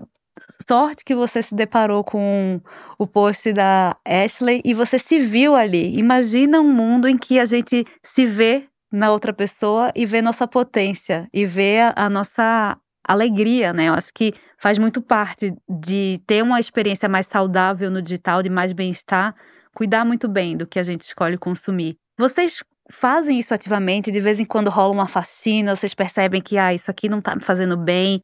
sorte que você se deparou com o post da Ashley e você se viu ali. Imagina um mundo em que a gente se vê na outra pessoa e ver nossa potência e ver a nossa alegria, né? Eu acho que faz muito parte de ter uma experiência mais saudável no digital, de mais bem-estar, cuidar muito bem do que a gente escolhe consumir. Vocês fazem isso ativamente? De vez em quando rola uma faxina, vocês percebem que ah, isso aqui não tá me fazendo bem?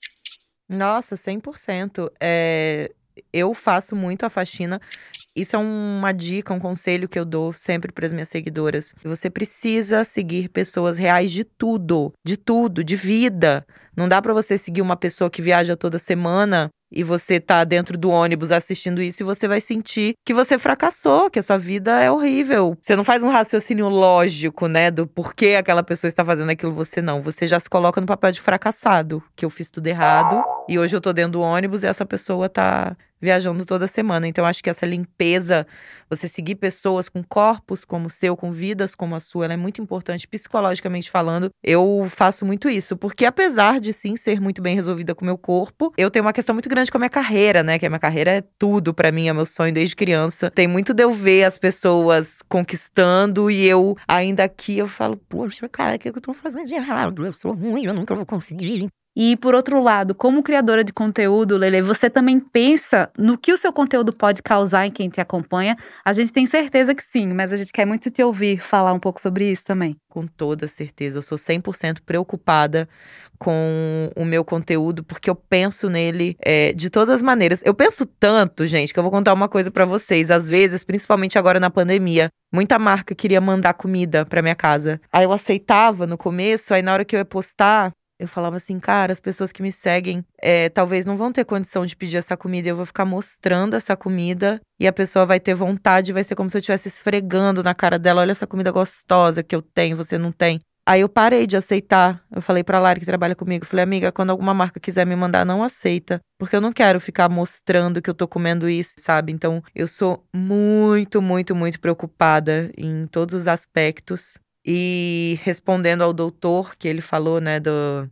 Nossa, 100%. É, eu faço muito a faxina. Isso é uma dica, um conselho que eu dou sempre para as minhas seguidoras. Você precisa seguir pessoas reais de tudo, de tudo, de vida. Não dá para você seguir uma pessoa que viaja toda semana e você tá dentro do ônibus assistindo isso e você vai sentir que você fracassou, que a sua vida é horrível. Você não faz um raciocínio lógico, né, do porquê aquela pessoa está fazendo aquilo, você não. Você já se coloca no papel de fracassado, que eu fiz tudo errado e hoje eu tô dentro do ônibus e essa pessoa tá viajando toda semana. Então, acho que essa limpeza, você seguir pessoas com corpos como o seu, com vidas como a sua, ela é muito importante psicologicamente falando. Eu faço muito isso, porque apesar de sim ser muito bem resolvida com o meu corpo, eu tenho uma questão muito grande com a minha carreira, né? Que a minha carreira é tudo para mim, é meu sonho desde criança. Tem muito de eu ver as pessoas conquistando e eu ainda aqui eu falo, poxa, cara, o que eu tô fazendo de errado? Eu sou ruim, eu nunca vou conseguir. E por outro lado, como criadora de conteúdo, Lele, você também pensa no que o seu conteúdo pode causar em quem te acompanha? A gente tem certeza que sim, mas a gente quer muito te ouvir falar um pouco sobre isso também. Com toda certeza, eu sou 100% preocupada com o meu conteúdo, porque eu penso nele é, de todas as maneiras. Eu penso tanto, gente, que eu vou contar uma coisa para vocês. Às vezes, principalmente agora na pandemia, muita marca queria mandar comida para minha casa. Aí eu aceitava no começo, aí na hora que eu ia postar, eu falava assim, cara, as pessoas que me seguem é, talvez não vão ter condição de pedir essa comida, eu vou ficar mostrando essa comida e a pessoa vai ter vontade, vai ser como se eu estivesse esfregando na cara dela, olha essa comida gostosa que eu tenho, você não tem. Aí eu parei de aceitar. Eu falei pra Lari que trabalha comigo, falei, amiga, quando alguma marca quiser me mandar, não aceita, porque eu não quero ficar mostrando que eu tô comendo isso, sabe? Então, eu sou muito, muito, muito preocupada em todos os aspectos e respondendo ao doutor, que ele falou, né, do,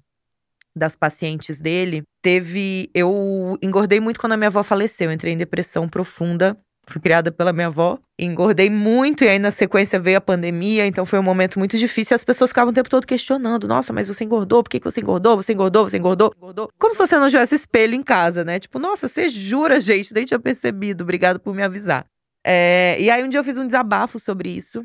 das pacientes dele, teve. Eu engordei muito quando a minha avó faleceu. Eu entrei em depressão profunda. Fui criada pela minha avó. Engordei muito, e aí na sequência veio a pandemia, então foi um momento muito difícil. E as pessoas ficavam o tempo todo questionando: Nossa, mas você engordou? Por que, que você engordou? Você engordou? Você engordou? engordou? Como se você não tivesse espelho em casa, né? Tipo, nossa, você jura, gente? Nem tinha percebido. Obrigado por me avisar. É, e aí um dia eu fiz um desabafo sobre isso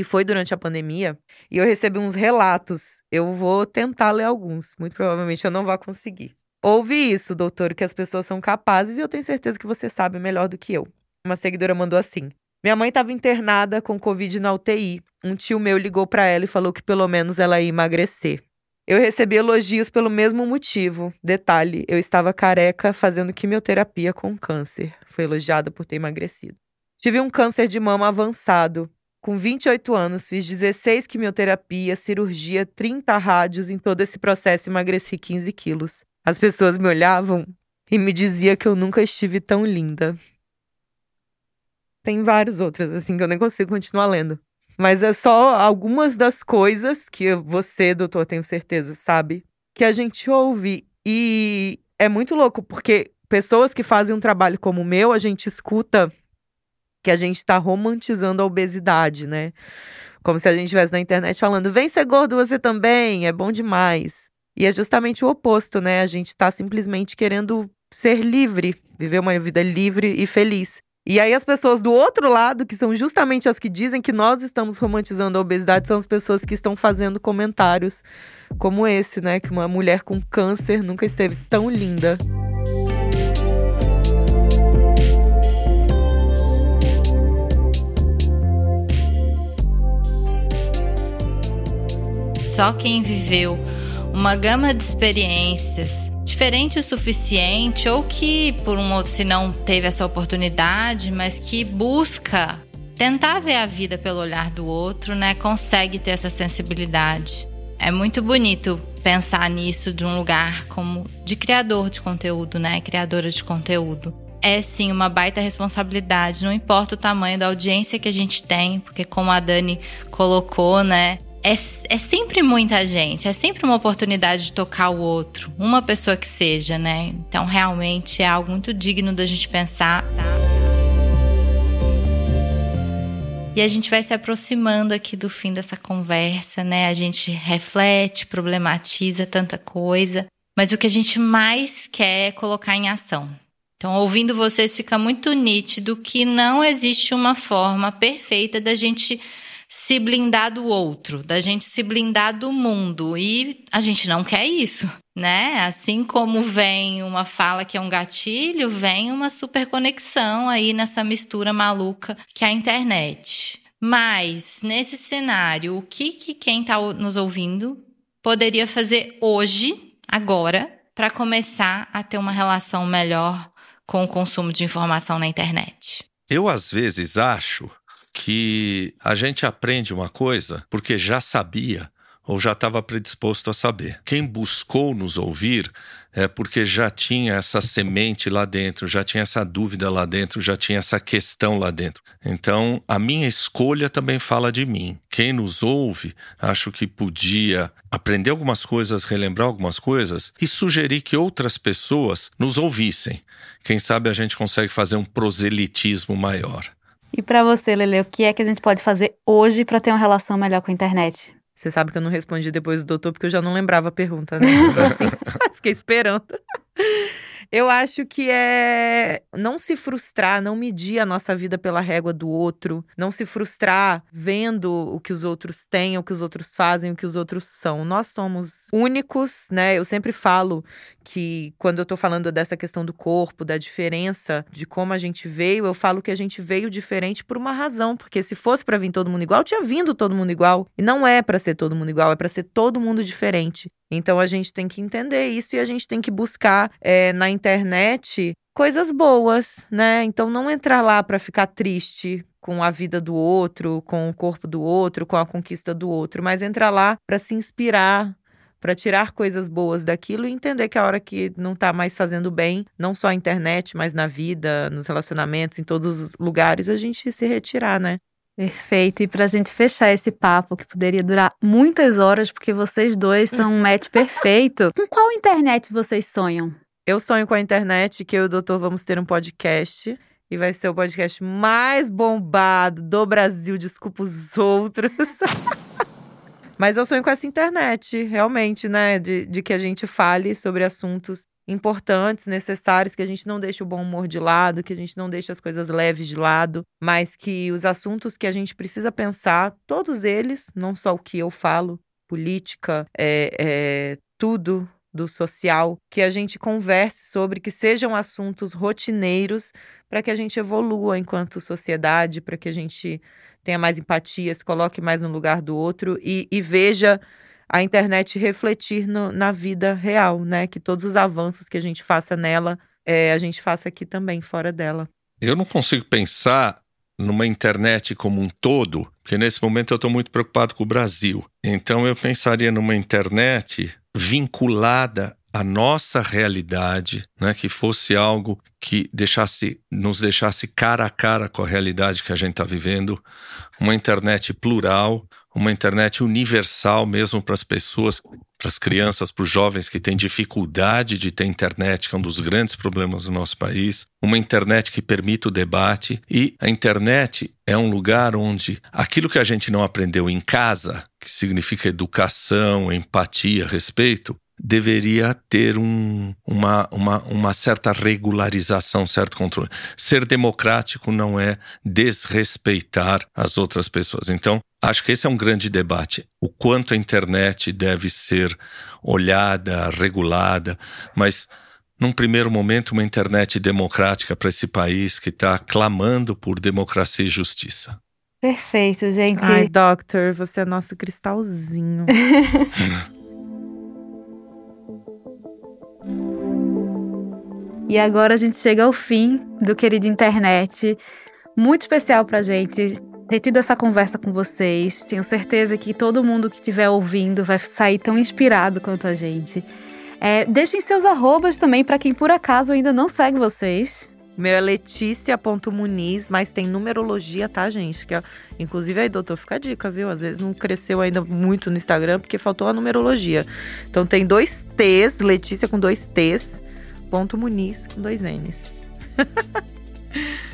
e foi durante a pandemia, e eu recebi uns relatos. Eu vou tentar ler alguns, muito provavelmente eu não vou conseguir. Ouvi isso, doutor, que as pessoas são capazes e eu tenho certeza que você sabe melhor do que eu. Uma seguidora mandou assim: Minha mãe estava internada com Covid na UTI. Um tio meu ligou para ela e falou que pelo menos ela ia emagrecer. Eu recebi elogios pelo mesmo motivo. Detalhe, eu estava careca fazendo quimioterapia com câncer. Foi elogiada por ter emagrecido. Tive um câncer de mama avançado. Com 28 anos, fiz 16 quimioterapia, cirurgia, 30 rádios. Em todo esse processo, emagreci 15 quilos. As pessoas me olhavam e me diziam que eu nunca estive tão linda. Tem vários outros, assim, que eu nem consigo continuar lendo. Mas é só algumas das coisas que você, doutor, tenho certeza, sabe? Que a gente ouve. E é muito louco, porque pessoas que fazem um trabalho como o meu, a gente escuta que a gente está romantizando a obesidade, né? Como se a gente estivesse na internet falando: vem ser gordo você também, é bom demais. E é justamente o oposto, né? A gente está simplesmente querendo ser livre, viver uma vida livre e feliz. E aí as pessoas do outro lado, que são justamente as que dizem que nós estamos romantizando a obesidade, são as pessoas que estão fazendo comentários como esse, né? Que uma mulher com câncer nunca esteve tão linda. Só quem viveu uma gama de experiências diferente o suficiente ou que por um outro se não teve essa oportunidade, mas que busca tentar ver a vida pelo olhar do outro, né, consegue ter essa sensibilidade. É muito bonito pensar nisso de um lugar como de criador de conteúdo, né, criadora de conteúdo. É sim uma baita responsabilidade, não importa o tamanho da audiência que a gente tem, porque como a Dani colocou, né, é, é sempre muita gente, é sempre uma oportunidade de tocar o outro, uma pessoa que seja, né? Então, realmente é algo muito digno da gente pensar. E a gente vai se aproximando aqui do fim dessa conversa, né? A gente reflete, problematiza tanta coisa, mas o que a gente mais quer é colocar em ação. Então, ouvindo vocês, fica muito nítido que não existe uma forma perfeita da gente se blindar do outro, da gente se blindar do mundo. E a gente não quer isso, né? Assim como vem uma fala que é um gatilho, vem uma super conexão aí nessa mistura maluca que é a internet. Mas, nesse cenário, o que, que quem está nos ouvindo poderia fazer hoje, agora, para começar a ter uma relação melhor com o consumo de informação na internet? Eu, às vezes, acho que a gente aprende uma coisa porque já sabia ou já estava predisposto a saber. Quem buscou nos ouvir é porque já tinha essa semente lá dentro, já tinha essa dúvida lá dentro, já tinha essa questão lá dentro. Então, a minha escolha também fala de mim. Quem nos ouve, acho que podia aprender algumas coisas, relembrar algumas coisas e sugerir que outras pessoas nos ouvissem. Quem sabe a gente consegue fazer um proselitismo maior. E para você, Lele, o que é que a gente pode fazer hoje para ter uma relação melhor com a internet? Você sabe que eu não respondi depois do doutor porque eu já não lembrava a pergunta, né? assim, fiquei esperando. Eu acho que é não se frustrar, não medir a nossa vida pela régua do outro, não se frustrar vendo o que os outros têm, o que os outros fazem, o que os outros são. Nós somos únicos, né? Eu sempre falo que quando eu tô falando dessa questão do corpo, da diferença de como a gente veio, eu falo que a gente veio diferente por uma razão, porque se fosse para vir todo mundo igual, tinha vindo todo mundo igual. E não é para ser todo mundo igual, é para ser todo mundo diferente. Então a gente tem que entender isso e a gente tem que buscar é, na internet coisas boas, né? Então não entrar lá para ficar triste com a vida do outro, com o corpo do outro, com a conquista do outro, mas entrar lá para se inspirar, para tirar coisas boas daquilo e entender que a hora que não está mais fazendo bem, não só a internet, mas na vida, nos relacionamentos, em todos os lugares, a gente se retirar, né? Perfeito. E para a gente fechar esse papo, que poderia durar muitas horas, porque vocês dois são um match perfeito, com qual internet vocês sonham? Eu sonho com a internet que eu e o doutor vamos ter um podcast. E vai ser o podcast mais bombado do Brasil. Desculpa os outros. Mas eu sonho com essa internet, realmente, né? De, de que a gente fale sobre assuntos importantes, necessários, que a gente não deixe o bom humor de lado, que a gente não deixe as coisas leves de lado, mas que os assuntos que a gente precisa pensar, todos eles, não só o que eu falo, política, é, é tudo do social, que a gente converse sobre, que sejam assuntos rotineiros para que a gente evolua enquanto sociedade, para que a gente tenha mais empatia, se coloque mais no lugar do outro e, e veja a internet refletir no, na vida real, né? Que todos os avanços que a gente faça nela, é, a gente faça aqui também, fora dela. Eu não consigo pensar numa internet como um todo, porque nesse momento eu estou muito preocupado com o Brasil. Então eu pensaria numa internet vinculada à nossa realidade, né, que fosse algo que deixasse, nos deixasse cara a cara com a realidade que a gente está vivendo, uma internet plural, uma internet universal mesmo para as pessoas, para as crianças, para os jovens que têm dificuldade de ter internet, que é um dos grandes problemas do nosso país, uma internet que permita o debate e a internet é um lugar onde aquilo que a gente não aprendeu em casa, que significa educação, empatia, respeito, deveria ter um, uma, uma, uma certa regularização, certo controle. Ser democrático não é desrespeitar as outras pessoas. Então, acho que esse é um grande debate. O quanto a internet deve ser olhada, regulada, mas num primeiro momento, uma internet democrática para esse país que está clamando por democracia e justiça. Perfeito, gente. Ai, Doctor, você é nosso cristalzinho. E agora a gente chega ao fim do querido internet. Muito especial pra gente ter tido essa conversa com vocês. Tenho certeza que todo mundo que estiver ouvindo vai sair tão inspirado quanto a gente. É, deixem seus arrobas também para quem por acaso ainda não segue vocês. Meu é letícia.muniz, mas tem numerologia, tá, gente? Que é, inclusive aí, doutor, fica a dica, viu? Às vezes não cresceu ainda muito no Instagram porque faltou a numerologia. Então tem dois T's, Letícia com dois T's, ponto Muniz com dois N's.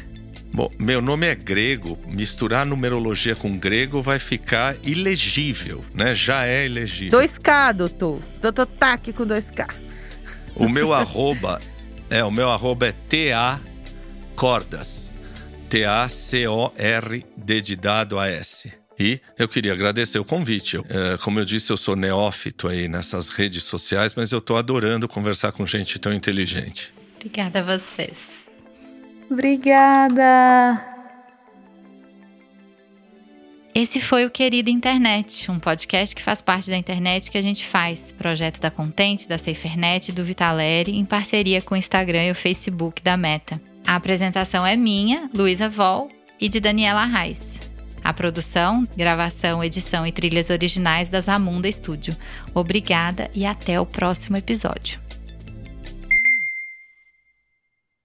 Bom, meu nome é grego, misturar numerologia com grego vai ficar ilegível, né? Já é ilegível. 2K, doutor. Doutor Taque com 2K. O meu arroba é, o meu arroba é TA Cordas. T-A-C-O-R-D de dado A-S. E eu queria agradecer o convite. É, como eu disse, eu sou neófito aí nessas redes sociais, mas eu estou adorando conversar com gente tão inteligente. Obrigada a vocês. Obrigada! Esse foi o Querida Internet, um podcast que faz parte da internet que a gente faz, projeto da Contente, da SaferNet e do Vitaleri, em parceria com o Instagram e o Facebook da Meta. A apresentação é minha, Luísa Vol, e de Daniela Reis. A produção, gravação, edição e trilhas originais da Zamunda Studio. Obrigada e até o próximo episódio.